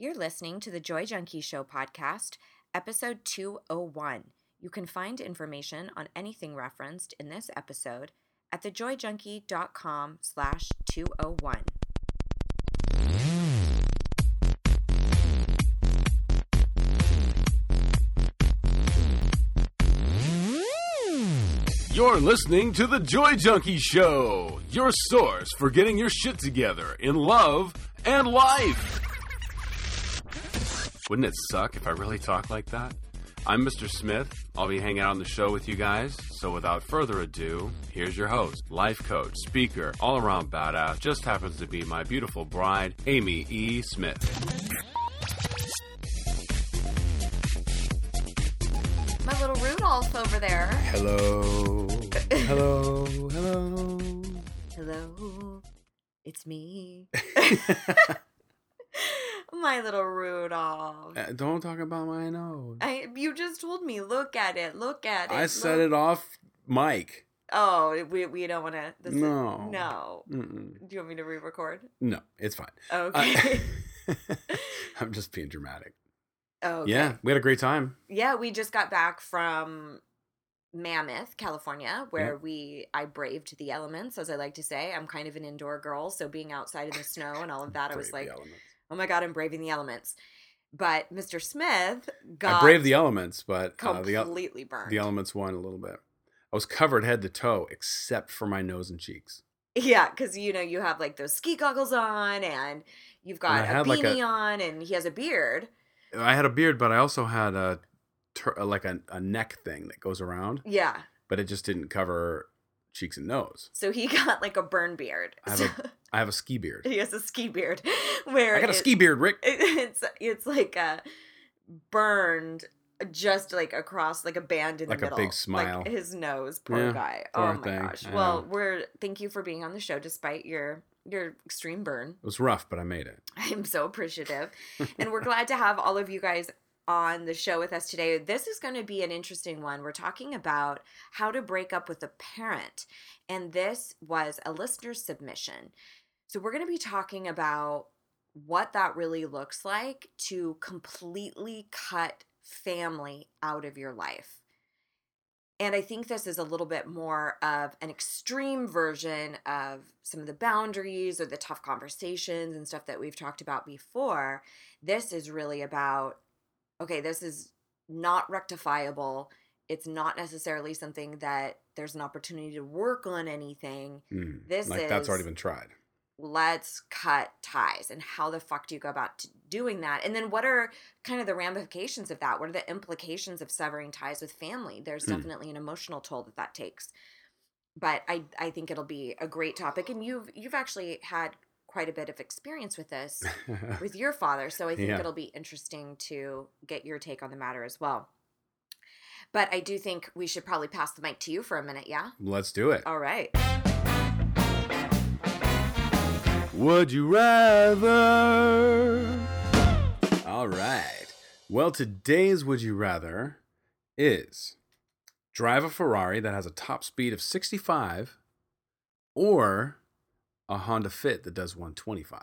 You're listening to the Joy Junkie Show podcast, episode 201. You can find information on anything referenced in this episode at thejoyjunkie.com slash 201. You're listening to The Joy Junkie Show, your source for getting your shit together in love and life. Wouldn't it suck if I really talked like that? I'm Mr. Smith. I'll be hanging out on the show with you guys. So without further ado, here's your host, life coach, speaker, all around badass, just happens to be my beautiful bride, Amy E. Smith. My little Rudolph over there. Hello. Hello. Hello. Hello, it's me. My little Rudolph. Uh, Don't talk about my nose. I, you just told me, look at it, look at it. I set it off mic. Oh, we, we don't want to. No. No. Mm-mm. Do you want me to re record? No, it's fine. Okay. I- I'm just being dramatic. okay. Yeah, we had a great time. Yeah, we just got back from Mammoth, California, where Yep. we I braved the elements, as I like to say. I'm kind of an indoor girl, so being outside in the snow and all of that, I was like, elements. Oh my god, I'm braving the elements. But Mr. Smith got I braved the elements, but uh, the completely burned. the elements won a little bit. I was covered head to toe except for my nose and cheeks. Yeah, because you know you have like those ski goggles on, and you've got a had, like, beanie a- on, and he has a beard. I had a beard, but I also had a tur- like a, a neck thing that goes around, Yeah, but it just didn't cover cheeks and nose. so he got like a burn beard. I have So- I have a ski beard. he has a ski beard, where I got a ski beard, Rick. it- it's it's like a burned just like across like a band in Like the a middle. Big smile. like his nose poor Yeah, guy. poor oh my thing, gosh. I well we're thank you for being on the show despite your your extreme burn. It was rough, but I made it. i'm so appreciative. And we're glad to have all of you guys on the show with us today. This is going to be an interesting one. We're talking about how to break up with a parent and this was a listener submission so we're going to be talking about what that really looks like to completely cut family out of your life. And I think this is a little bit more of an extreme version of some of the boundaries or the tough conversations and stuff that we've talked about before. This is really about okay, this is not rectifiable. It's not necessarily something that there's an opportunity to work on anything Mm, This like that's already been tried. Let's cut ties and how the fuck do you go about doing that? And then what are kind of the ramifications of that? What are the implications of severing ties with family? There's Hmm. definitely an emotional toll that that takes. But i i think it'll be a great topic and you've you've actually had quite a bit of experience with this with your father so i think Yeah. it'll be interesting to get your take on the matter as well. But i do think we should probably pass the mic to you for a minute yeah? Let's do it. all right Would you rather? All right. Well, today's Would You Rather is drive a Ferrari that has a top speed of 65 or a Honda Fit that does 125.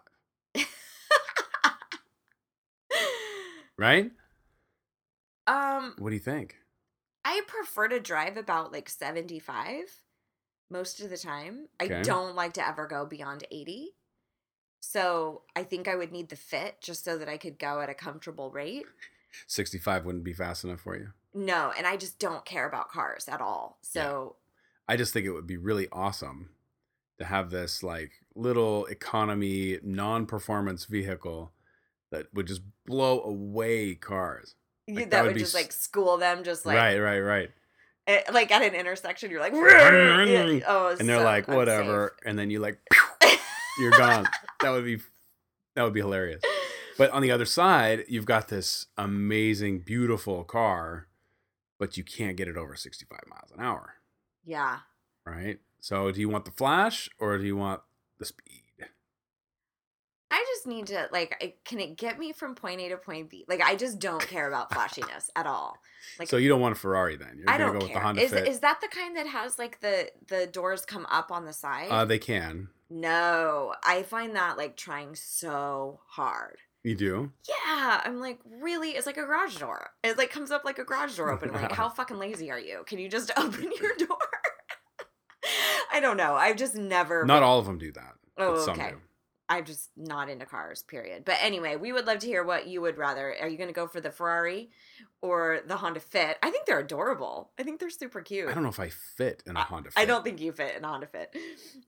Right? um What do you think? I prefer to drive about like 75 most of the time. I don't like to ever go beyond 80. So I think I would need the fit just so that I could go at a comfortable rate. 65 wouldn't be fast enough for you. No, and I just don't care about cars at all. So I just think it would be really awesome to have this like little economy non-performance vehicle that would just blow away cars. Like, that, that would would just s- like school them just like right, right, right. eh, like at an intersection you're like yeah, oh And they're so like, unsafe. whatever, and then you like, you're gone. that would be, that would be hilarious. But on the other side, you've got this amazing, beautiful car, but you can't get it over 65 miles an hour, yeah. right? So, do you want the flash or do you want the speed? I just need to like can it get me from point A to point B? Like I just don't care about flashiness at all. Like so you don't want a Ferrari then? You're I gonna don't go with the care. Honda Is Fit. is that the kind that has like the the doors come up on the side? uh, they can. No, I find that like trying so hard. You do. Yeah, I'm like, really? It's like a garage door. It like comes up like a garage door opening. Like, how fucking lazy are you? Can you just open your door? I don't know. I've just never. Not all of them do that. Oh, but some okay. do. I'm just not into cars, period. But anyway, we would love to hear what you would rather. Are you going to go for the Ferrari or the Honda Fit? I think they're adorable. I think they're super cute. I don't know if I fit in a Honda Fit. I don't think you fit in a Honda Fit.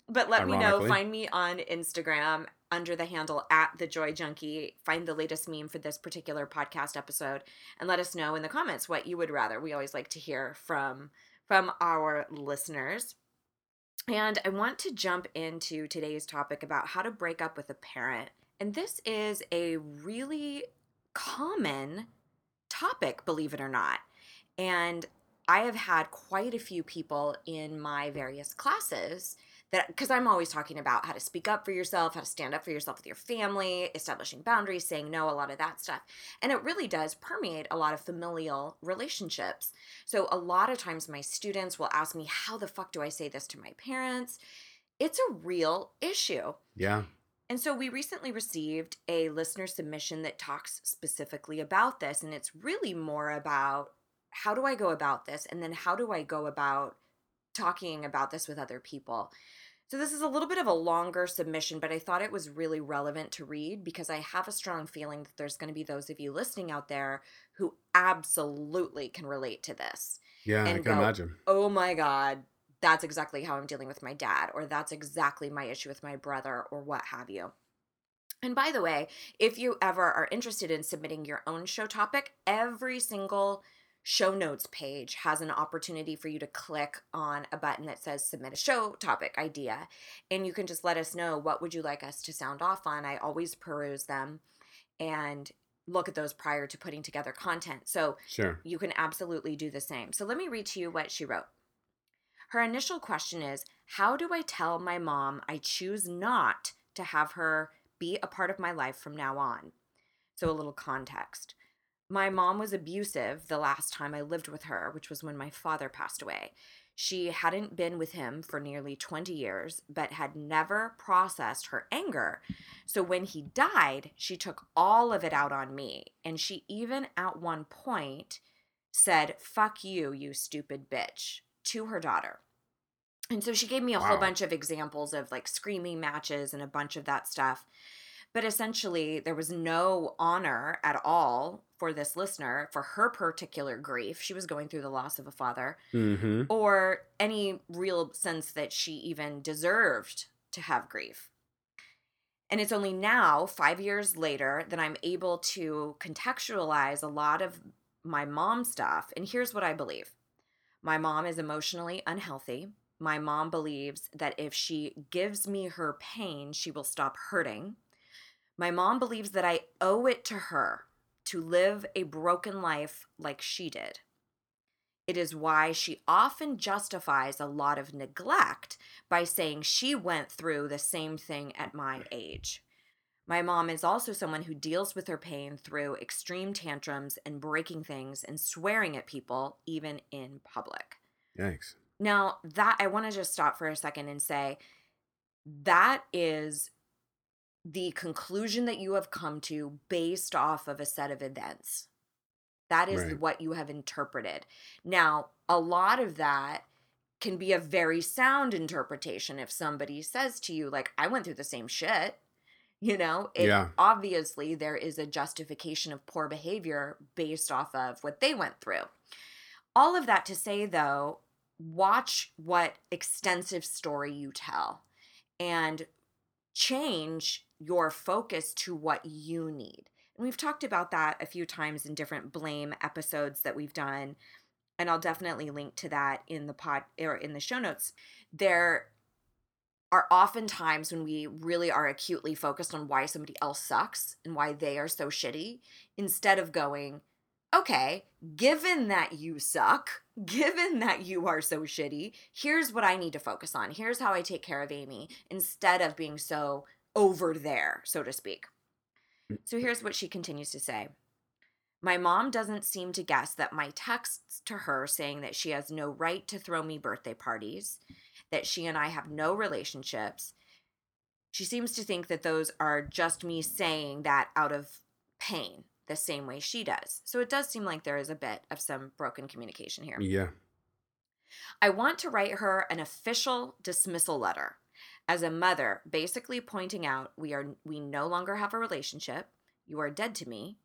But let me know. Find me on Instagram under the handle at the Joy Junkie. Find the latest meme for this particular podcast episode and let us know in the comments what you would rather. We always like to hear from from our listeners. And I want to jump into today's topic about how to break up with a parent. And this is a really common topic, believe it or not. And I have had quite a few people in my various classes that because I'm always talking about how to speak up for yourself, how to stand up for yourself with your family, establishing boundaries, saying no, a lot of that stuff. And it really does permeate a lot of familial relationships. So a lot of times my students will ask me, How the fuck do I say this to my parents? It's a real issue. Yeah. And so we recently received a listener submission that talks specifically about this. And it's really more about how do I go about this? And then how do I go about talking about this with other people? So this is a little bit of a longer submission, but I thought it was really relevant to read because I have a strong feeling that there's going to be those of you listening out there who absolutely can relate to this Yeah, I can go, imagine. oh my God, that's exactly how I'm dealing with my dad, or that's exactly my issue with my brother, or what have you. And by the way, if you ever are interested in submitting your own show topic, every single show notes page has an opportunity for you to click on a button that says submit a show topic idea and you can just let us know what would you like us to sound off on i always peruse them and look at those prior to putting together content so Sure. you can absolutely do the same. So let me read to you what she wrote. Her initial question is How do I tell my mom I choose not to have her be a part of my life from now on? So, a little context. My mom was abusive the last time I lived with her, which was when my father passed away. She hadn't been with him for nearly 20 years, but had never processed her anger. So when he died, she took all of it out on me. And she even at one point said, Fuck you, you stupid bitch, to her daughter. And so she gave me a whole bunch of examples of like screaming matches and a bunch of that stuff. But essentially, there was no honor at all for this listener for her particular grief. She was going through the loss of a father Mm-hmm. or any real sense that she even deserved to have grief. And it's only now, five years later, that I'm able to contextualize a lot of my mom stuff. And here's what I believe my mom is emotionally unhealthy. My mom believes that if she gives me her pain, she will stop hurting. My mom believes that I owe it to her to live a broken life like she did. It is why she often justifies a lot of neglect by saying she went through the same thing at my age. My mom is also someone who deals with her pain through extreme tantrums and breaking things and swearing at people, even in public. Yikes. Now, that I want to just stop for a second and say that is the conclusion that you have come to based off of a set of events. That is Right. what you have interpreted. Now, a lot of that can be a very sound interpretation if somebody says to you, like, I went through the same shit. You know, it, Yeah. obviously there is a justification of poor behavior based off of what they went through. All of that to say, though, watch what extensive story you tell and change your focus to what you need. And we've talked about that a few times in different blame episodes that we've done. And I'll definitely link to that in the pod or in the show notes. There are often times when we really are acutely focused on why somebody else sucks and why they are so shitty instead of going, okay, given that you suck, given that you are so shitty, here's what I need to focus on. Here's how I take care of Amy instead of being so over there, so to speak. Mm. So here's what she continues to say. My mom doesn't seem to guess that my texts to her saying that she has no right to throw me birthday parties, that she and I have no relationships, she seems to think that those are just me saying that out of pain. The same way she does. So it does seem like there is a bit of some broken communication here. Yeah. I want to write her an official dismissal letter as a mother, basically pointing out we are we no longer have a relationship. You are dead to me.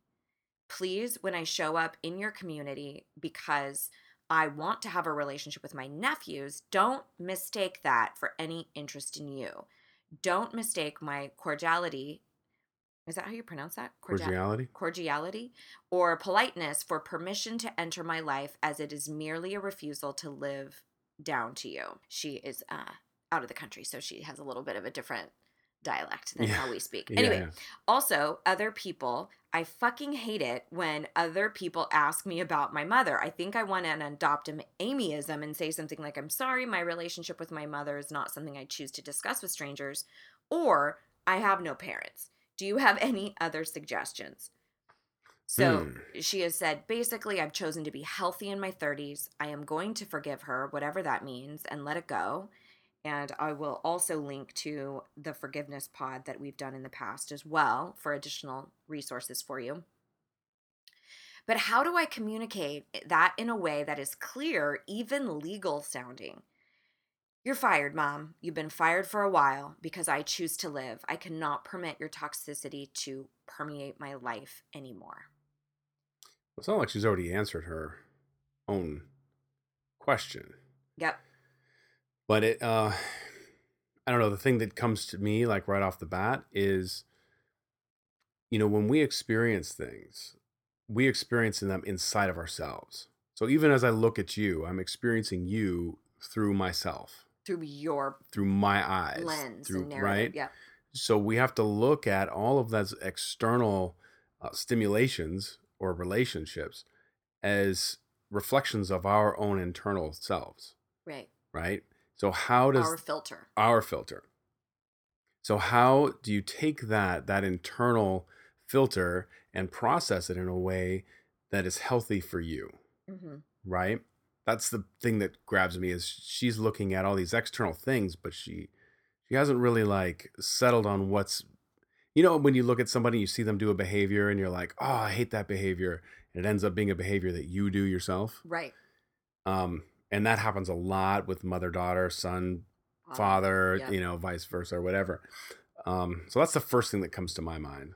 Please, when I show up in your community because I want to have a relationship with my nephews, don't mistake that for any interest in you. Don't mistake my cordiality. Is that how you pronounce that? Cordial- Cordiality. cordiality or politeness for permission to enter my life as it is merely a refusal to live down to you. She is uh, out of the country, so she has a little bit of a different dialect than Yeah. how we speak. Anyway, yeah. also, other people, I fucking hate it when other people ask me about my mother. I think I want to adopt an Amyism and say something like, I'm sorry, my relationship with my mother is not something I choose to discuss with strangers, or I have no parents. Do you have any other suggestions? So Hmm. she has said, basically, I've chosen to be healthy in my 30s. I am going to forgive her, whatever that means, and let it go. And I will also link to the forgiveness pod that we've done in the past as well for additional resources for you. But how do I communicate that in a way that is clear, even legal sounding? You're fired, mom. You've been fired for a while because I choose to live. I cannot permit your toxicity to permeate my life anymore. It's not like she's already answered her own question. Yep. But it uh I don't know, the thing that comes to me like right off the bat is you know, when we experience things, we experience them inside of ourselves. So even as I look at you, I'm experiencing you through myself, Through your through my eyes, lens through and narrative. right. Yep. So we have to look at all of those external uh, stimulations or relationships as reflections of our own internal selves, Right. right? So how does Our filter. our filter. So how do you take that that internal filter and process it in a way that is healthy for you, hmm right? That's the thing that grabs me is she's looking at all these external things, but she she hasn't really like settled on what's you know when you look at somebody you see them do a behavior and you're like, "Oh, I hate that behavior." And it ends up being a behavior that you do yourself. Right. Um and that happens a lot with mother daughter, son Um, father, yeah. you know, vice versa or whatever. Um, so that's the first thing that comes to my mind.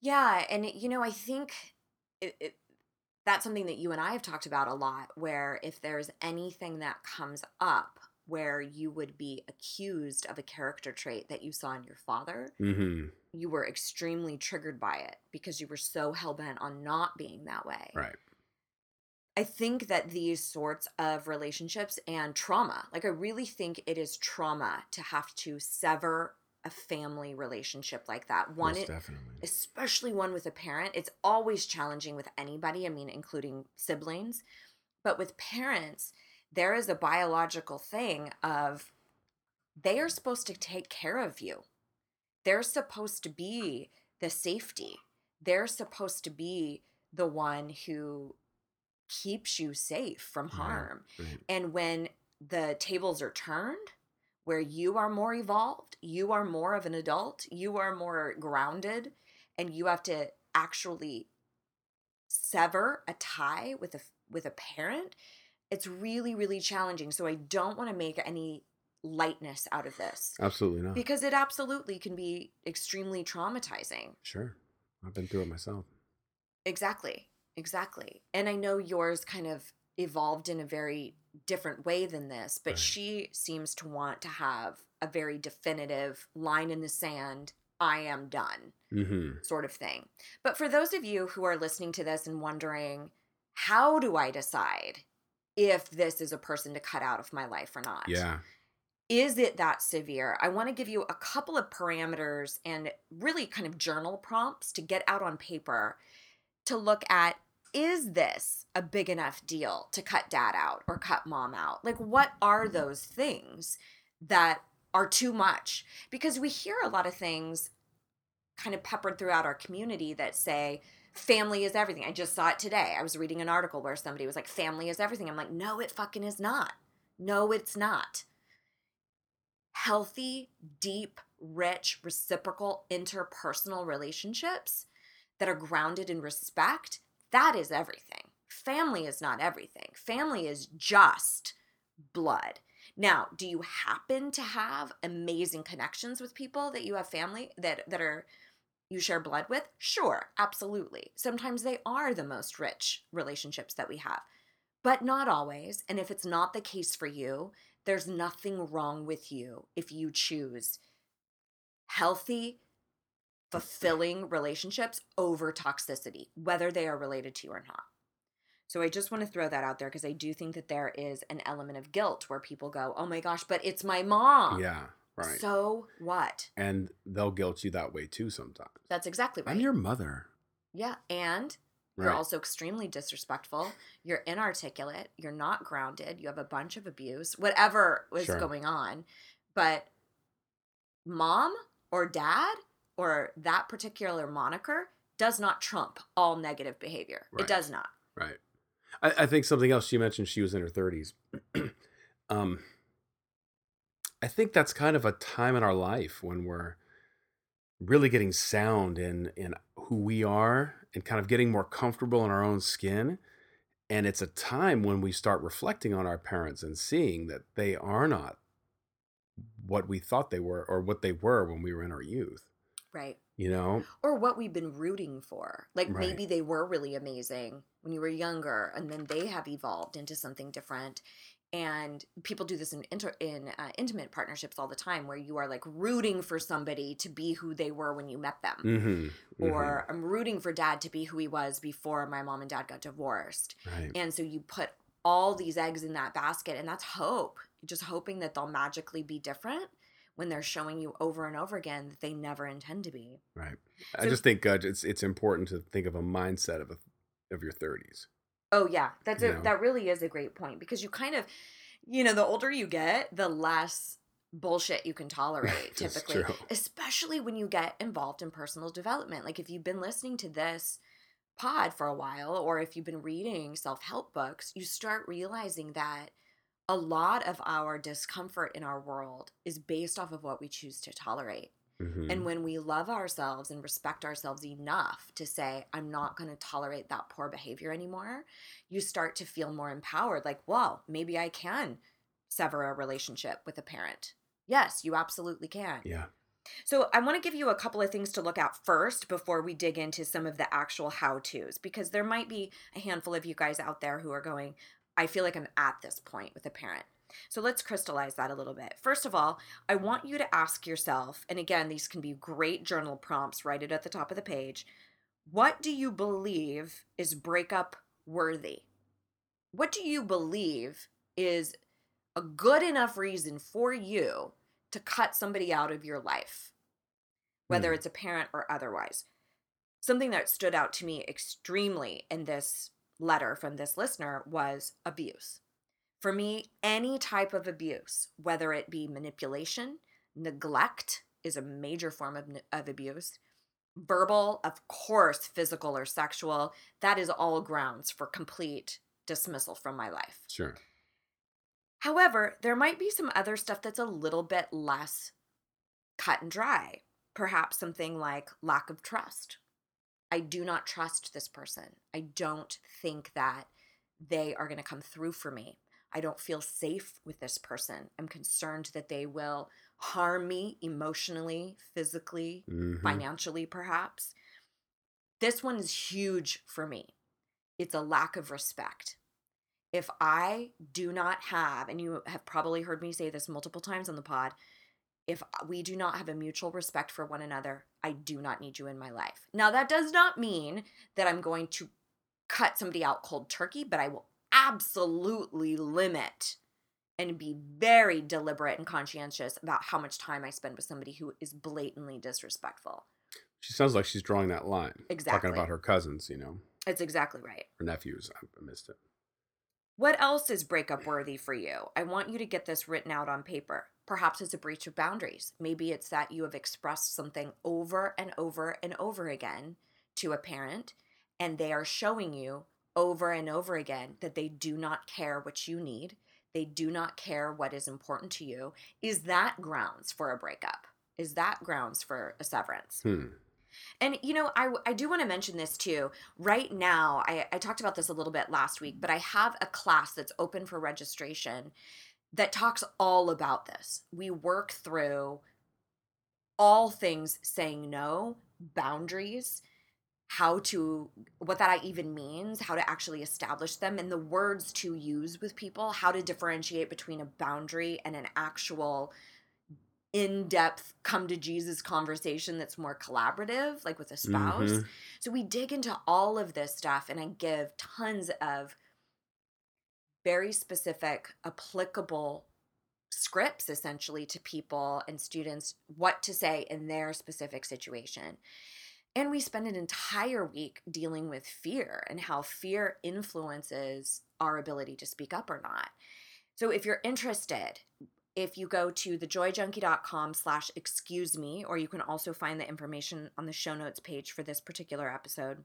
Yeah, and you know, I think it, it, that's something that you and I have talked about a lot. Where if there's anything that comes up where you would be accused of a character trait that you saw in your father, hmm you were extremely triggered by it because you were so hell bent on not being that way. Right. I think that these sorts of relationships and trauma, like I really think it is trauma to have to sever a family relationship like that. One, definitely. especially one with a parent, it's always challenging with anybody, I mean, including siblings. But with parents, there is a biological thing of they are supposed to take care of you. They're supposed to be the safety. They're supposed to be the one who keeps you safe from Right. harm. Right. And when the tables are turned, where you are more evolved, you are more of an adult, you are more grounded, and you have to actually sever a tie with a with a parent, it's really really challenging. So I don't want to make any lightness out of this Absolutely not. because it absolutely can be extremely traumatizing. sure. I've been through it myself. Exactly. Exactly. And I know yours kind of evolved in a very different way than this, but Right. she seems to want to have a very definitive line in the sand I am done hmm sort of thing. But for those of you who are listening to this and wondering, how do I decide if this is a person to cut out of my life or not? Yeah. is it that severe? I want to give you a couple of parameters and really kind of journal prompts to get out on paper to look at is this a big enough deal to cut dad out or cut mom out? Like, what are mm-hmm. those things that are too much? Because we hear a lot of things kind of peppered throughout our community that say, family is everything. I just saw it today. I was reading an article where somebody was like, family is everything. I'm like, no, it fucking is not. No, it's not healthy, deep, rich, reciprocal interpersonal relationships that are grounded in respect, that is everything. Family is not everything. Family is just blood. Now, do you happen to have amazing connections with people that you have family that that are you share blood with? Sure, absolutely. Sometimes they are the most rich relationships that we have, but not always. And if it's not the case for you, there's nothing wrong with you if you choose healthy, fulfilling relationships over toxicity, whether they are related to you or not. So I just want to throw that out there because I do think that there is an element of guilt where people go, "Oh my gosh, but it's my mom." Yeah, right. So what? and they'll guilt you that way too sometimes. That's exactly right. I'm your mother. yeah, and you're Right. also extremely disrespectful. You're inarticulate. You're not grounded. You have a bunch of abuse, whatever was Sure. going on. But mom or dad or that particular moniker does not trump all negative behavior. Right. It does not. Right. I, I think something else she mentioned she was in her 30s. um, I think that's kind of a time in our life when we're really getting sound in in who we are and kind of getting more comfortable in our own skin. And it's a time when we start reflecting on our parents and seeing that they are not what we thought they were or what they were when we were in our youth. Right. You know? Or what we've been rooting for. Like Right. maybe they were really amazing when you were younger and then they have evolved into something different. And people do this in inter- in uh, intimate partnerships all the time where you are like rooting for somebody to be who they were when you met them. Mm-hmm. Or I'm rooting for dad to be who he was before my mom and dad got divorced. right. And so you put all these eggs in that basket, and that's hope. Just hoping that they'll magically be different when they're showing you over and over again that they never intend to be. Right. I just think uh, it's it's important to think of a mindset of a, of your 30s. Oh yeah, that's a, know? that really is a great point because you kind of, you know, the older you get, the less bullshit you can tolerate typically, especially when you get involved in personal development. Like if you've been listening to this pod for a while or if you've been reading self-help books, you start realizing that a lot of our discomfort in our world is based off of what we choose to tolerate. Mhm. And when we love ourselves and respect ourselves enough to say, I'm not going to tolerate that poor behavior anymore, you start to feel more empowered. Like, whoa, maybe I can sever a relationship with a parent. Yes, you absolutely can. yeah. So, I want to give you a couple of things to look at first before we dig into some of the actual how to's, because there might be a handful of you guys out there who are going, I feel like I'm at this point with a parent. So, let's crystallize that a little bit. First of all, I want you to ask yourself, and again, these can be great journal prompts, write it at the top of the page. What do you believe is breakup worthy? What do you believe is a good enough reason for you to cut somebody out of your life, whether Hmm. it's a parent or otherwise? Something that stood out to me extremely in this letter from this listener was abuse. For me, any type of abuse, whether it be manipulation, neglect is a major form of, of abuse, verbal, of course, physical or sexual, that is all grounds for complete dismissal from my life. Sure. However, there might be some other stuff that's a little bit less cut and dry. Perhaps something like lack of trust. I do not trust this person. I don't think that they are going to come through for me. I don't feel safe with this person. I'm concerned that they will harm me emotionally, physically, Mhm. financially, perhaps. This one is huge for me. It's a lack of respect. If I do not have, and you have probably heard me say this multiple times on the pod, if we do not have a mutual respect for one another, I do not need you in my life. Now, that does not mean that I'm going to cut somebody out cold turkey, but I will absolutely limit and be very deliberate and conscientious about how much time I spend with somebody who is blatantly disrespectful. She sounds like she's drawing that line. Exactly. Talking about her cousins, you know, It's exactly right. her nephews. I I missed it. What else is breakup worthy for you? I want you to get this written out on paper. Perhaps it's a breach of boundaries. Maybe it's that you have expressed something over and over and over again to a parent, and they are showing you over and over again that they do not care what you need. They do not care what is important to you. Is that grounds for a breakup? Is that grounds for a severance? Hmm. And you know, I I do want to mention this too. Right now, I, I talked about this a little bit last week, but I have a class that's open for registration that talks all about this. We work through all things saying no, boundaries, how to what that even means, how to actually establish them, and the words to use with people, how to differentiate between a boundary and an actual in-depth come to Jesus conversation that's more collaborative, like with a spouse. Mhm. So we dig into all of this stuff and I give tons of very specific, applicable scripts essentially to people and students what to say in their specific situation. And we spend an entire week dealing with fear and how fear influences our ability to speak up or not. So if you're interested, if you go to thejoyjunkie.com slash excuse me, or you can also find the information on the show notes page for this particular episode,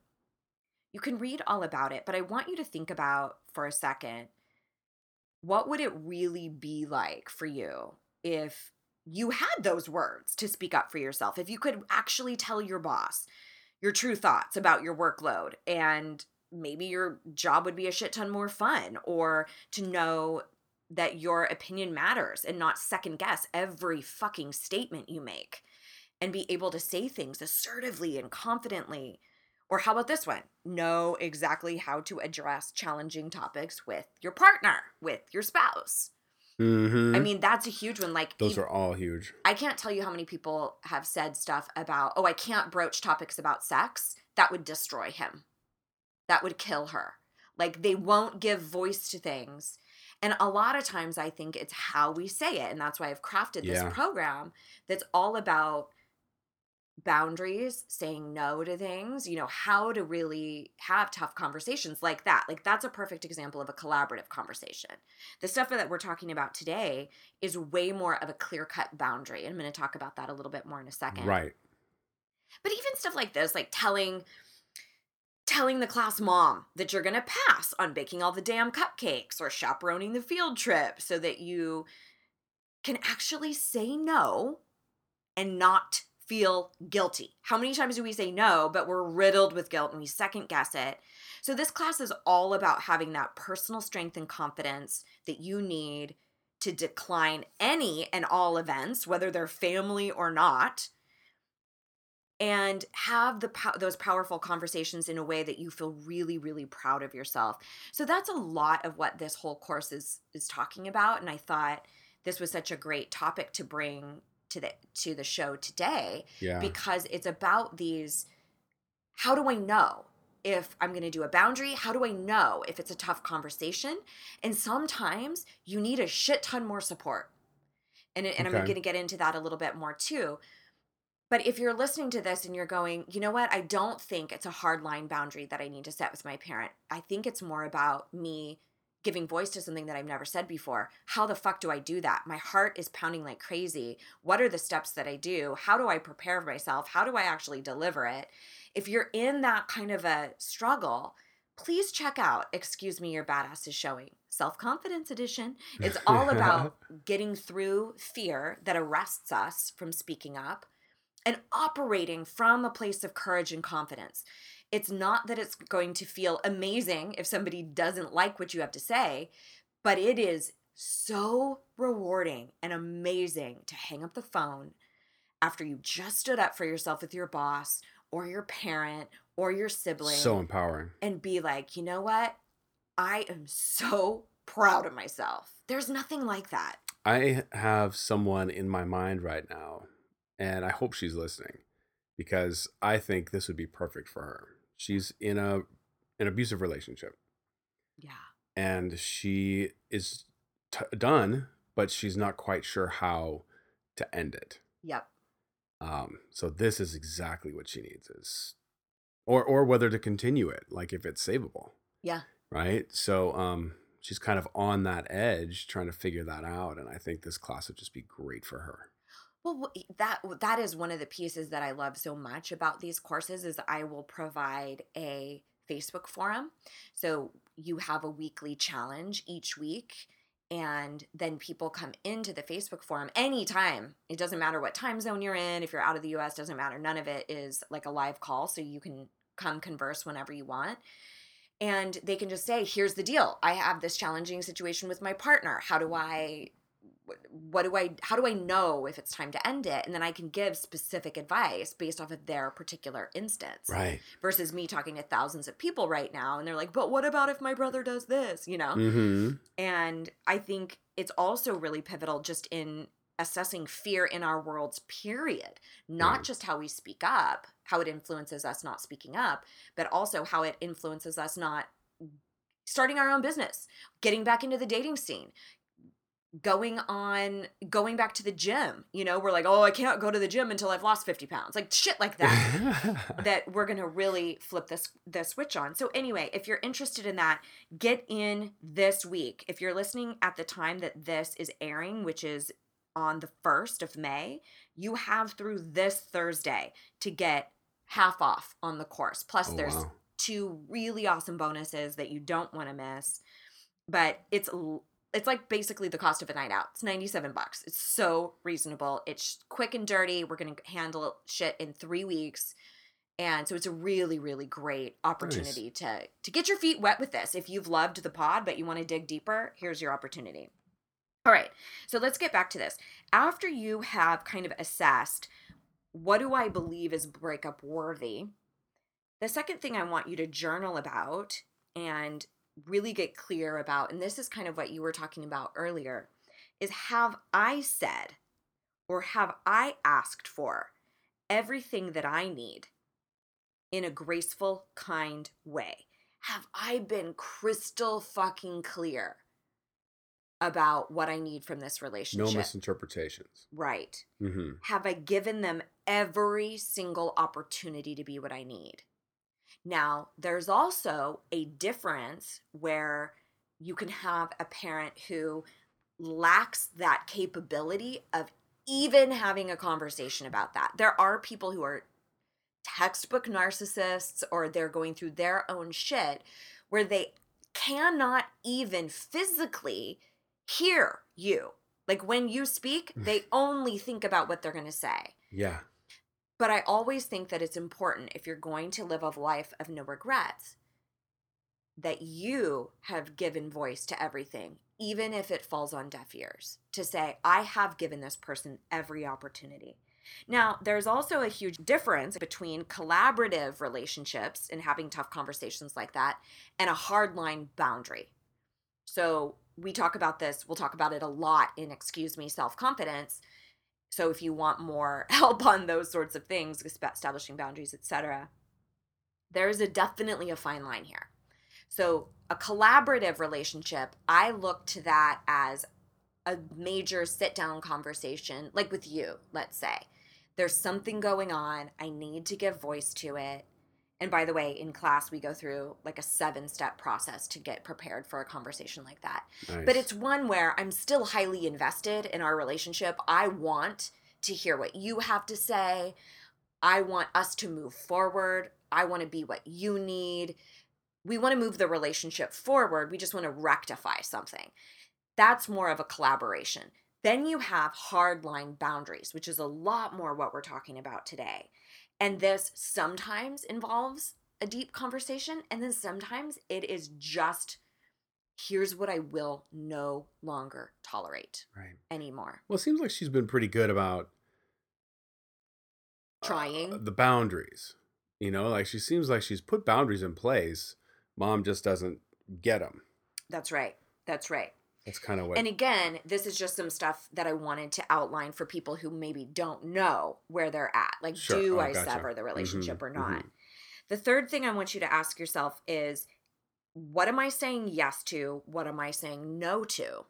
you can read all about it. But I want you to think about for a second what would it really be like for you if you had those words to speak up for yourself? If you could actually tell your boss your true thoughts about your workload and maybe your job would be a shit ton more fun or to know that your opinion matters and not second guess every fucking statement you make and be able to say things assertively and confidently. Or how about this one? Know exactly how to address challenging topics with your partner, with your spouse. Mhm. I mean, that's a huge one. Like, those ev- are all huge. I can't tell you how many people have said stuff about, oh, I can't broach topics about sex. That would destroy him. That would kill her. Like, they won't give voice to things. And a lot of times, I think it's how we say it. And that's why I've crafted this Yeah. program that's all about boundaries, saying no to things, you know, how to really have tough conversations like that. Like, that's a perfect example of a collaborative conversation. The stuff that we're talking about today is way more of a clear cut boundary. And I'm going to talk about that a little bit more in a second. Right. But even stuff like this, like telling telling the class mom that you're going to pass on baking all the damn cupcakes or chaperoning the field trip so that you can actually say no and not feel guilty. How many times do we say no, but we're riddled with guilt and we second guess it? So, this class is all about having that personal strength and confidence that you need to decline any and all events, whether they're family or not, and have the those powerful conversations in a way that you feel really really proud of yourself. So that's a lot of what this whole course is is talking about and I thought this was such a great topic to bring to the to the show today Yeah. because it's about these how do I know if I'm going to do a boundary? How do I know if it's a tough conversation? And sometimes you need a shit ton more support. And, and I'm going to get into that a little bit more too. But if you're listening to this and you're going, you know what? I don't think it's a hard line boundary that I need to set with my parent. I think it's more about me giving voice to something that I've never said before. How the fuck do I do that? My heart is pounding like crazy. What are the steps that I do? How do I prepare myself? How do I actually deliver it? If you're in that kind of a struggle, please check out Excuse Me, Your Badass is Showing Self Confidence Edition. It's all about getting through fear that arrests us from speaking up and operating from a place of courage and confidence. It's not that it's going to feel amazing if somebody doesn't like what you have to say, but it is so rewarding and amazing to hang up the phone after you just stood up for yourself with your boss or your parent or your sibling so empowering. and be like, you know what? I am so proud of myself. There's nothing like that. I have someone in my mind right now, and I hope she's listening because I think this would be perfect for her. She's in a an abusive relationship, Yeah. and she is t- done, but she's not quite sure how to end it. Yep. Um, so this is exactly what she needs is, or or whether to continue it, like if it's savable, Yeah. right? So um, she's kind of on that edge, trying to figure that out, and I think this class would just be great for her. Well, that that is one of the pieces that I love so much about these courses is I will provide a Facebook forum. So you have a weekly challenge each week and then people come into the Facebook forum anytime. It doesn't matter what time zone you're in. If you're out of the US, doesn't matter. None of it is like a live call, so you can come converse whenever you want. And they can just say, "Here's the deal. I have this challenging situation with my partner. How do mm-hmm. I what do I how do I know if it's time to end it? And then I can give specific advice based off of their particular instance. Right. Versus me talking to thousands of people right now and they're like, "But what about if my brother does this?" you know? Mm-hmm. And I think it's also really pivotal just in assessing fear in our worlds period not Yeah. just how we speak up how it influences us not speaking up but also how it influences us not starting our own business getting back into the dating scene going on going back to the gym you know we're like oh i can't go to the gym until i've lost 50 pounds like shit like that that we're going to really flip this the switch on. So anyway, if you're interested in that, get in this week. If you're listening at the time that this is airing, which is on the 1st of May, you have through this Thursday to get half off on the course. Plus Oh, there's wow. two really awesome bonuses that you don't want to miss. But it's it's like basically the cost of a night out. It's 97 bucks. It's so reasonable. It's quick and dirty. We're going to handle shit in 3 weeks. And so it's a really really great opportunity to to get your feet wet with this. If you've loved the pod but you want to dig deeper, here's your opportunity. All right. So let's get back to this. After you have kind of assessed what do I believe is breakup worthy, the second thing I want you to journal about and really get clear about, and this is kind of what you were talking about earlier, is have I said or have I asked for everything that I need in a graceful, kind way? Have I been crystal fucking clear about what I need from this relationship? no misinterpretations. right Mm-hmm. have I given them every single opportunity to be what I need? Now, there's also a difference where you can have a parent who lacks that capability of even having a conversation about that. There are people who are textbook narcissists or they're going through their own shit where they cannot even physically hear you. Like when you speak, they only think about what they're going to say. Yeah. But I always think that it's important if you're going to live a life of no regrets that you have given voice to everything, even if it falls on deaf ears, to say, I have given this person every opportunity. Now, there's also a huge difference between collaborative relationships and having tough conversations like that and a hardline boundary. So, we talk about this, we'll talk about it a lot in Excuse Me Self Confidence. So, if you want more help on those sorts of things, establishing boundaries, etc., there is a definitely a fine line here. So, a collaborative relationship, I look to that as a major sit down conversation, like with you, let's say. There's something going on. I need to give voice to it. And by the way, in class, we go through like a seven step process to get prepared for a conversation like that. Nice. But it's one where I'm still highly invested in our relationship. I want to hear what you have to say. I want us to move forward. I want to be what you need. We want to move the relationship forward. We just want to rectify something. That's more of a collaboration. Then you have hardline boundaries, which is a lot more what we're talking about today. And this sometimes involves a deep conversation, and then sometimes it is just here's what I will no longer tolerate right. anymore. Well, it seems like she's been pretty good about uh, Trying. the boundaries. You know, like she seems like she's put boundaries in place. Mom just doesn't get them. That's right. That's right. That's kind of what. And again, this is just some stuff that I wanted to outline for people who maybe don't know where they're at. Like, Sure. do Oh, I gotcha. sever the relationship Mhm, or not? mhm. The third thing I want you to ask yourself is what am I saying yes to? What am I saying no to?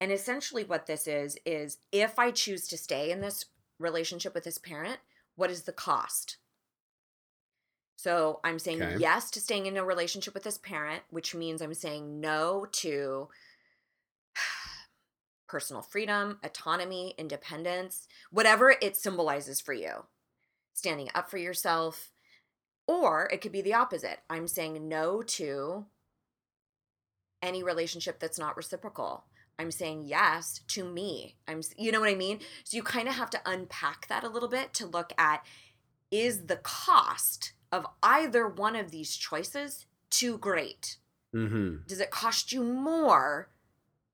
And essentially, what this is, is if I choose to stay in this relationship with this parent, what is the cost? So I'm saying Okay. yes to staying in a relationship with this parent, which means I'm saying no to personal freedom, autonomy, independence, whatever it symbolizes for you. Standing up for yourself. Or it could be the opposite. I'm saying no to any relationship that's not reciprocal. I'm saying yes to me. I'm you know what I mean? So you kind of have to unpack that a little bit to look at is the cost of either one of these choices too great? Mm-hmm. Does it cost you more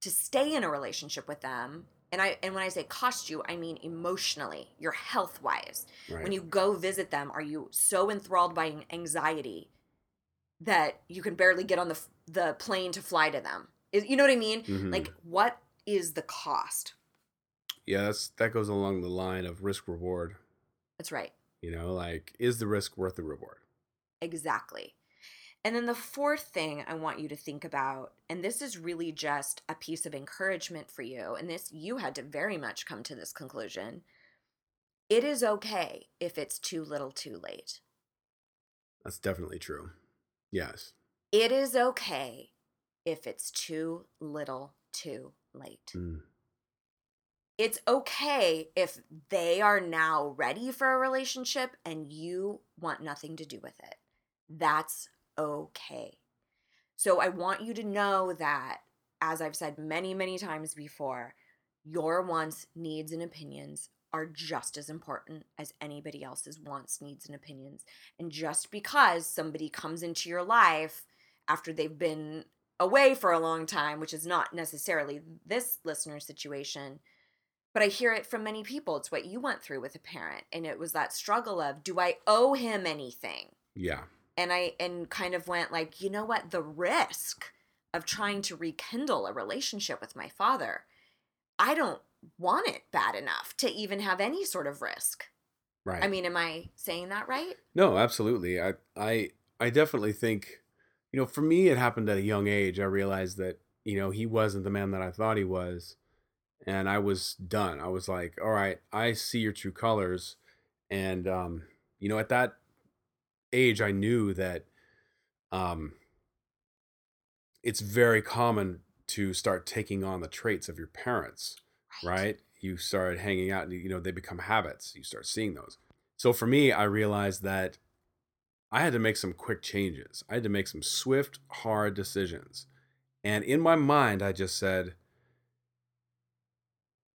to stay in a relationship with them? And I and when I say cost you, I mean emotionally, your health wise. Right. When you go visit them, are you so enthralled by anxiety that you can barely get on the the plane to fly to them? Is- You know what I mean? Mhm. Like what is the cost? yeah, that's that goes along the line of risk reward. That's right. You know, like is the risk worth the reward? Exactly. And then the fourth thing I want you to think about, and this is really just a piece of encouragement for you, and this you had to very much come to this conclusion. It is okay if it's too little too late. That's definitely true. Yes. It is okay if it's too little too late. Mm. It's okay if they are now ready for a relationship and you want nothing to do with it. That's okay. So I want you to know that, as I've said many, many times before, your wants, needs, and opinions are just as important as anybody else's wants, needs, and opinions. And just because somebody comes into your life after they've been away for a long time, which is not necessarily this listener's situation, but I hear it from many people. It's what you went through with a parent. And it was that struggle of, do I owe him anything? Yeah. And I and kind of went like, you know what, the risk of trying to rekindle a relationship with my father, I don't want it bad enough to even have any sort of risk. Right. I mean, am I saying that right? No, absolutely. I I I definitely think, you know, for me it happened at a young age. I realized that, you know, he wasn't the man that I thought he was. And I was done. I was like, all right, I see your true colors. And um, you know, at that age I knew that um it's very common to start taking on the traits of your parents right? You started hanging out, and you know they become habits. You start seeing those. So for me, I realized that I had to make some quick changes. I had to make some swift, hard decisions. And in my mind, I just said,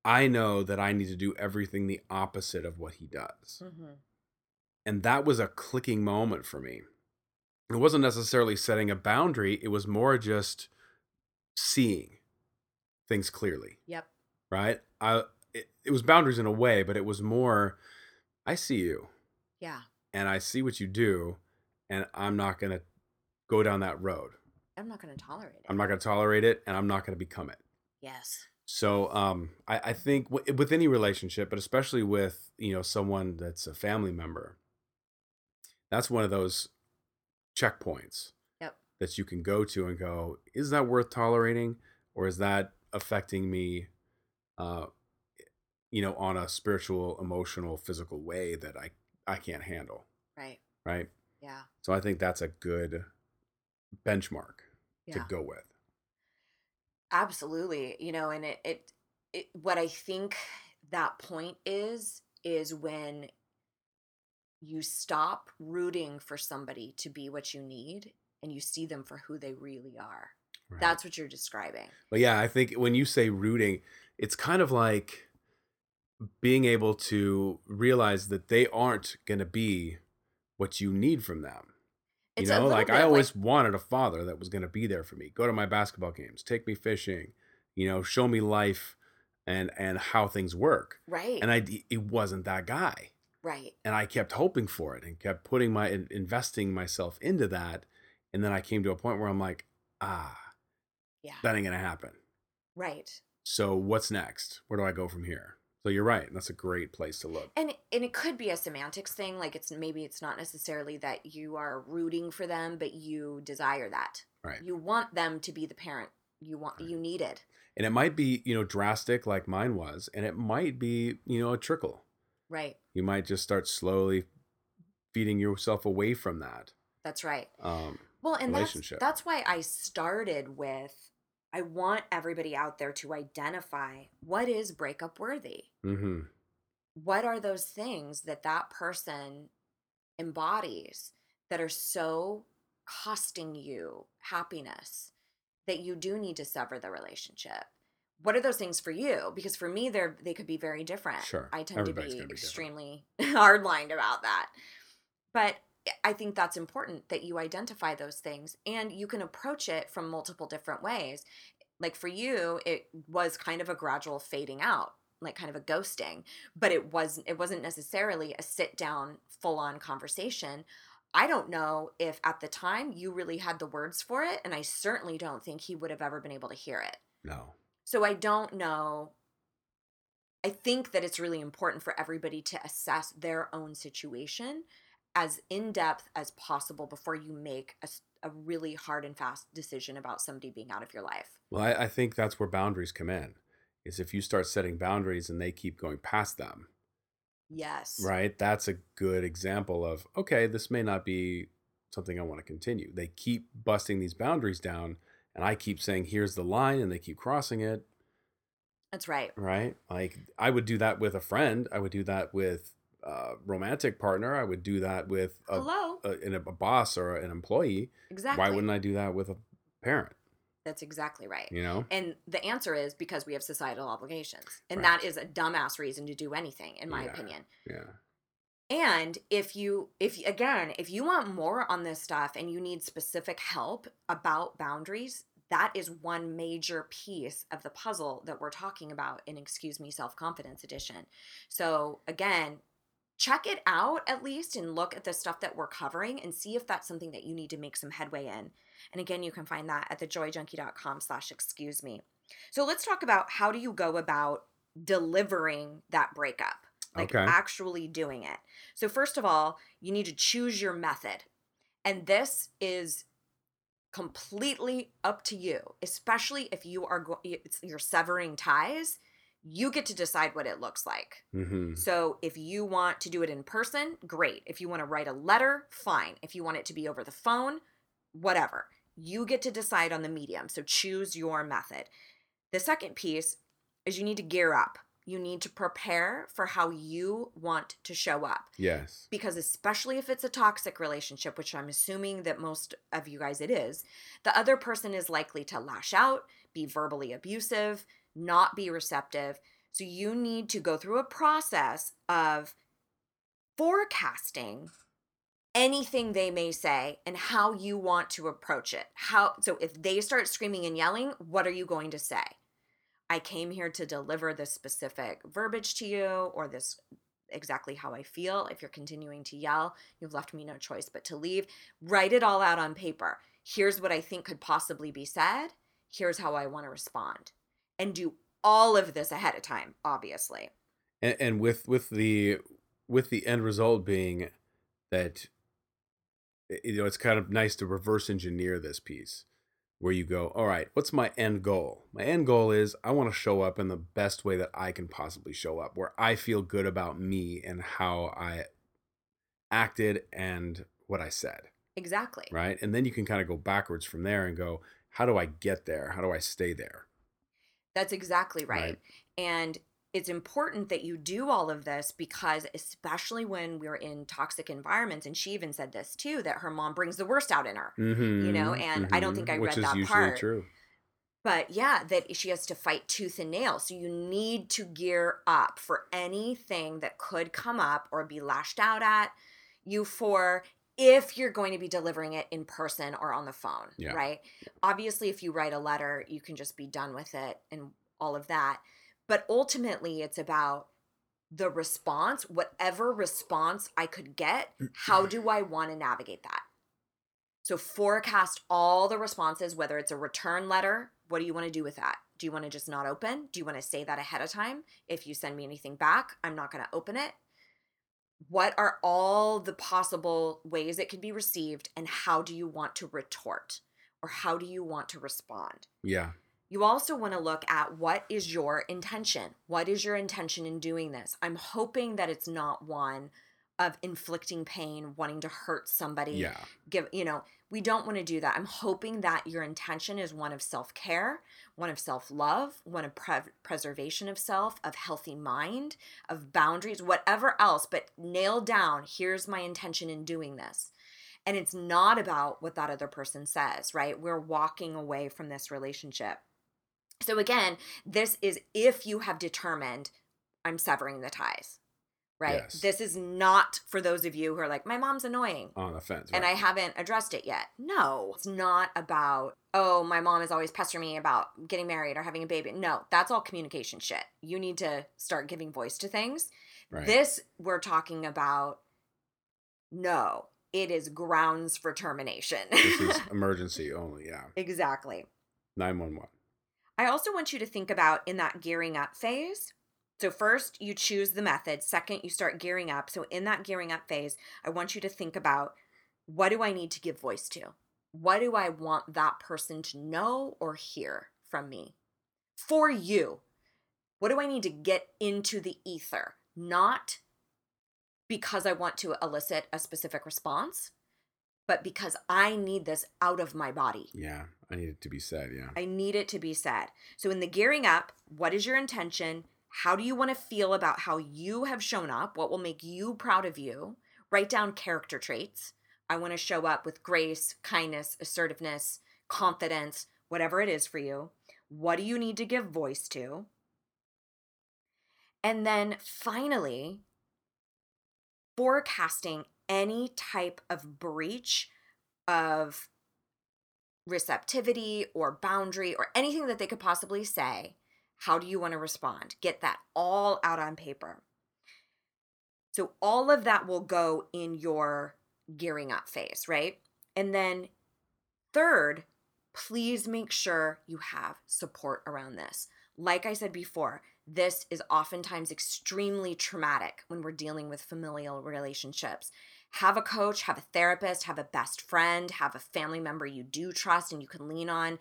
I know that I need to do everything the opposite of what he does. Mm-hmm. And that was a clicking moment for me. It wasn't necessarily setting a boundary, it was more just seeing things clearly Yep. right? I it, it was boundaries in a way, but it was more I see you Yeah. and I see what you do and I'm not going to go down that road. I'm not going to tolerate it. I'm not going to tolerate it and I'm not going to become it. yes. So um I I think w- with any relationship, but especially with, you know, someone that's a family member. That's one of those checkpoints Yep. that you can go to and go, is that worth tolerating or is that affecting me uh you know on a spiritual emotional physical way that i i can't handle Right. right Yeah. so i think that's a good benchmark to go with Absolutely. You know, and it, it, it, what I think that point is, is when you stop rooting for somebody to be what you need and you see them for who they really are. right? That's what you're describing. but yeah i think when you say rooting it's kind of like being able to realize that they aren't going to be what you need from them you It's a know like i always wanted a father that was going to be there for me go to my basketball games take me fishing you know show me life and and how things work right, and i it wasn't that guy right, and i kept hoping for it and kept putting my investing myself into that and then i came to a point where i'm like ah yeah, that ain't gonna happen right. so what's next where do i go from here so you're right that's a great place to look And and it could be a semantics thing. Like it's maybe it's not necessarily that you are rooting for them, but you desire that. right You want them to be the parent you want. Right. You need it. and it might be you know drastic like mine was and it might be you know a trickle Right. you might just start slowly feeding yourself away from that That's right. um Well, and that's relationship. that's why I started with I want everybody out there to identify what is breakup worthy. Mm-hmm. What are those things that that person embodies that are so costing you happiness that you do need to sever the relationship? What are those things for you? Because for me, they're they could be very different. Sure. I tend Everybody's to be be extremely hardlined about that. But I think that's important that you identify those things and you can approach it from multiple different ways. Like for you, it was kind of a gradual fading out, like kind of a ghosting, but it wasn't it wasn't necessarily a sit down full on conversation. I don't know if at the time you really had the words for it and I certainly don't think he would have ever been able to hear it. No. So I don't know. I think that it's really important for everybody to assess their own situation as in depth as possible before you make a really hard and fast decision about somebody being out of your life. Well, I, I think that's where boundaries come in. Is if you start setting boundaries and they keep going past them, Yes. right? That's a good example of okay, this may not be something I want to continue. They keep busting these boundaries down, and I keep saying, "Here's the line," and they keep crossing it. That's right. right? Like I would do that with a friend. I would do that with a romantic partner. I would do that with a, Hello. a, in a, a boss or an employee. Exactly. Why wouldn't I do that with a parent? That's exactly right. You know? And the answer is because we have societal obligations. And Right. that is a dumbass reason to do anything, in my Yeah. opinion. Yeah. And if you, if again, if you want more on this stuff and you need specific help about boundaries, that is one major piece of the puzzle that we're talking about in Excuse Me Self Confidence Edition. So, again, check it out at least and look at the stuff that we're covering and see if that's something that you need to make some headway in. And again, you can find that at thejoyjunkie.com slash excuse me. So let's talk about how do you go about delivering that breakup? Like Okay. actually doing it. So first of all, you need to choose your method. And this is completely up to you, especially if you are go- it's- you're severing ties. You get to decide what it looks like. Mm-hmm. So if you want to do it in person, great. If you want to write a letter, fine. If you want it to be over the phone, whatever. You get to decide on the medium. So choose your method. The second piece is you need to gear up. You need to prepare for how you want to show up. Yes. Because especially if it's a toxic relationship, which I'm assuming that most of you guys it is, the other person is likely to lash out, be verbally abusive, not be receptive. So you need to go through a process of forecasting anything they may say and how you want to approach it. How so if they start screaming and yelling, what are you going to say? I came here to deliver this specific verbiage to you or this exactly how I feel. If you're continuing to yell, you've left me no choice but to leave. Write it all out on paper. Here's what I think could possibly be said. Here's how I want to respond. And do all of this ahead of time, obviously. And, and with with the with the end result being that eh, you know it's kind of nice to reverse engineer this piece where you go all right what's my end goal my end goal is i want to show up in the best way that i can possibly show up where i feel good about me and how i acted and what i said Exactly. right and then you can kind of go backwards from there and go how do i get there how do i stay there That's exactly right. Right. And it's important that you do all of this because, especially when we're in toxic environments, and she even said this too, that her mom brings the worst out in her. mm-hmm, know, and I don't think I read that part. true But yeah, that she has to fight tooth and nail. So you need to gear up for anything that could come up or be lashed out at you for if you're going to be delivering it in person or on the phone, Yeah. right? Obviously, if you write a letter, you can just be done with it and all of that. But ultimately, it's about the response, whatever response I could get, mm, how do I want to navigate that? So forecast all the responses, whether it's a return letter, what do you want to do with that? Do you want to just not open? Do you want to say that ahead of time? If you send me anything back, I'm not going to open it. What are all the possible ways it could be received, and how do you want to retort? Or how do you want to respond? yeah You also want to look at what is your intention? What is your intention in doing this? I'm hoping that it's not one of inflicting pain, wanting to hurt somebody, yeah. give you know we don't want to do that. I'm hoping that your intention is one of self-care one of self-love one of pre- preservation of self of healthy mind of boundaries whatever else but nail down here's my intention in doing this. And it's not about what that other person says right? We're walking away from this relationship So again, this is if you have determined I'm severing the ties. Right? Yes. This is not for those of you who are like my mom's annoying On the fence. and I haven't addressed it yet. No, it's not about, oh, my mom is always pestering me about getting married or having a baby. No, that's all communication shit. You need to start giving voice to things. Right. This, we're talking about, no, it is grounds for termination. this is emergency only. Yeah. exactly. 911. I also want you to think about in that gearing up phase. So, first, you choose the method. Second, you start gearing up. So, in that gearing up phase, I want you to think about what do I need to give voice to? What do I want that person to know or hear from me? For you, what do I need to get into the ether? Not because I want to elicit a specific response, but because I need this out of my body. Yeah. I need it to be said. Yeah. I need it to be said. So, in the gearing up, what is your intention? How do you want to feel about how you have shown up? What will make you proud of you? Write down character traits. I want to show up with grace, kindness, assertiveness, confidence, whatever it is for you. What do you need to give voice to? And then finally, forecasting any type of breach of receptivity or boundary or anything that they could possibly say, how do you want to respond? Get that all out on paper. So, all of that will go in your gearing up phase, right? And then, third, please make sure you have support around this. Like I said before, this is oftentimes extremely traumatic when we're dealing with familial relationships have a coach, have a therapist, have a best friend, have a family member you do trust and you can lean on.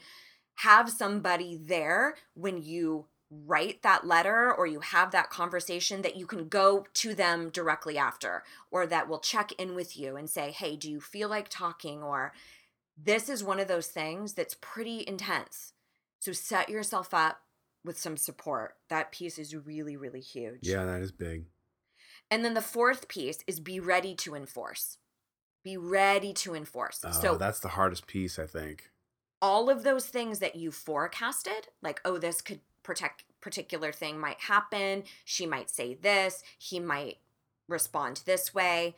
Have somebody there when you write that letter or you have that conversation that you can go to them directly after or that will check in with you and say, hey, do you feel like talking? Or this is one of those things that's pretty intense. So set yourself up with some support. That piece is really, really huge. Yeah, that is big. And then the fourth piece is be ready to enforce. Be ready to enforce. Oh, so that's the hardest piece, I think. all of those things that you forecasted, like, oh, this could protect particular thing might happen, she might say this, he might respond this way.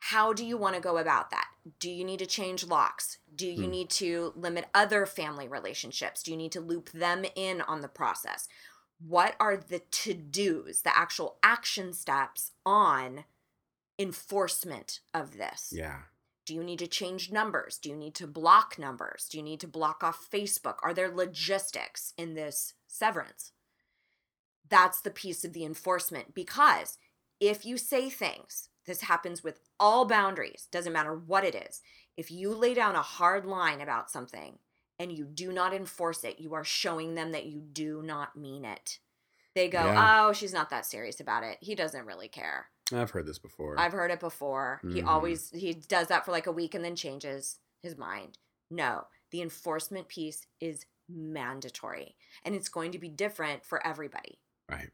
How do you want to go about that? Do you need to change locks? Do you Hmm. need to limit other family relationships? Do you need to loop them in on the process? What are the to dos, the actual action steps on enforcement of this? Yeah. Do you need to change numbers? Do you need to block numbers? Do you need to block off Facebook? Are there logistics in this severance? That's the piece of the enforcement because if you say things, this happens with all boundaries, doesn't matter what it is. If you lay down a hard line about something and you do not enforce it, you are showing them that you do not mean it. They go, Yeah. oh, she's not that serious about it. He doesn't really care. I've heard this before. I've heard it before. He Mhm. always he does that for like a week and then changes his mind. No, the enforcement piece is mandatory and it's going to be different for everybody. right.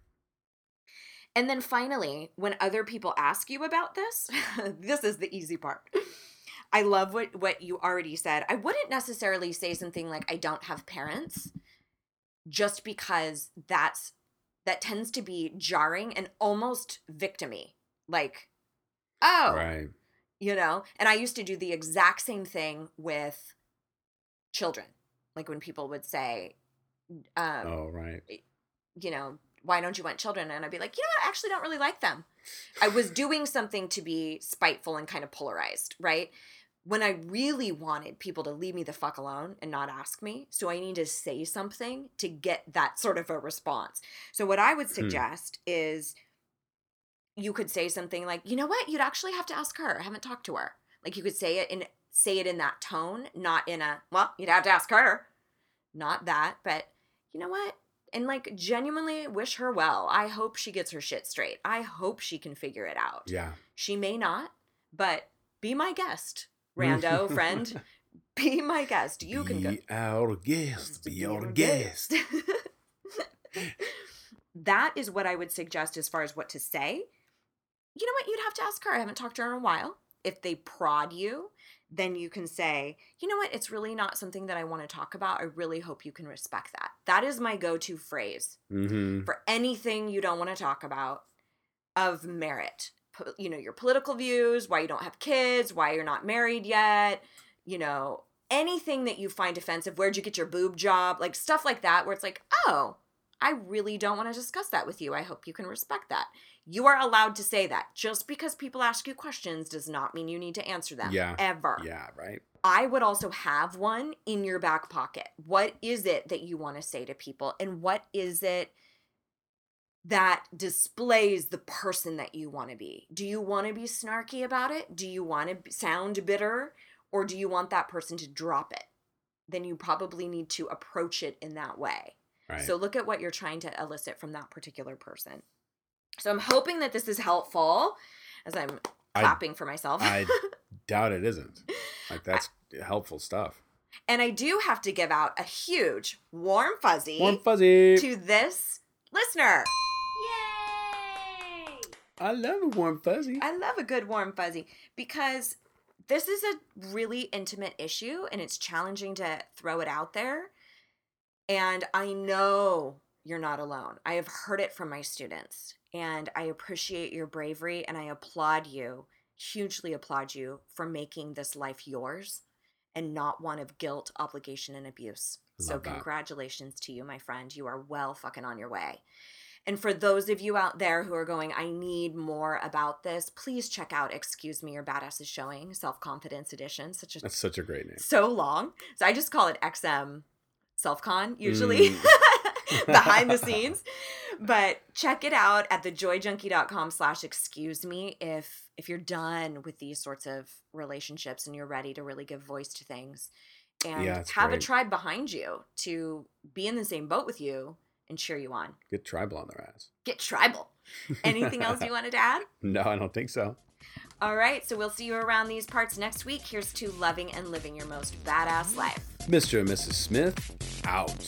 And then finally, when other people ask you about this, this is the easy part. I love what what you already said. I wouldn't necessarily say something like I don't have parents just because that's that tends to be jarring and almost victimy. Like, oh, Right. you know and i used to do the exact same thing with children like when people would say um oh, right. you know why don't you want children and i'd be like you know what i actually don't really like them i was doing something to be spiteful and kind of polarized right when i really wanted people to leave me the fuck alone and not ask me so i need to say something to get that sort of a response so what i would hmm. suggest is you could say something like, you know what, you'd actually have to ask her. I haven't talked to her. Like you could say it in say it in that tone, not in a, well, you'd have to ask her. Not that, but you know what? And like genuinely wish her well. I hope she gets her shit straight. I hope she can figure it out. Yeah. She may not, but be my guest, rando friend. Be my guest. You can go. Be our guest. Be our guest. that is what I would suggest as far as what to say. You know what? You'd have to ask her. I haven't talked to her in a while. If they prod you, then you can say, you know what, it's really not something that I want to talk about. I really hope you can respect that. That is my go to phrase Mm-hmm. for anything you don't want to talk about of merit. You know, your political views, why you don't have kids, why you're not married yet, you know, anything that you find offensive. Where'd you get your boob job? Like stuff like that, where it's like, oh, I really don't want to discuss that with you. I hope you can respect that. You are allowed to say that. Just because people ask you questions does not mean you need to answer them. Yeah. Ever. Yeah, right. I would also have one in your back pocket. What is it that you want to say to people? And what is it that displays the person that you want to be? Do you want to be snarky about it? Do you want to sound bitter? Or do you want that person to drop it? Then you probably need to approach it in that way. Right. So look at what you're trying to elicit from that particular person. So I'm hoping that this is helpful as I'm I- clapping for myself. I doubt it isn't. Like that's helpful stuff. And I do have to give out a huge warm fuzzy Warm fuzzy. to this listener. I love a warm fuzzy. I love a good warm fuzzy because this is a really intimate issue and it's challenging to throw it out there. And I know you're not alone. I have heard it from my students and I appreciate your bravery and I applaud you, hugely applaud you for making this life yours and not one of guilt, obligation, and abuse. so, that. congratulations to you, my friend. You are well fucking on your way. And for those of you out there who are going, I need more about this, please check out Excuse Me, Your Badass is Showing, Self Confidence Edition. Such a That's such a great name. so long. So I just call it XM Self Con usually Mm. behind the scenes. But check it out at thejoyjunkie.com slash excuse me if if you're done with these sorts of relationships and you're ready to really give voice to things and Yeah, have great. a tribe behind you to be in the same boat with you and cheer you on. Get tribal on their ass. Get tribal. Anything else you wanted to add? No, I don't think so. All right, so we'll see you around these parts next week. Here's to loving and living your most badass life. Mr. and Mrs. Smith, out.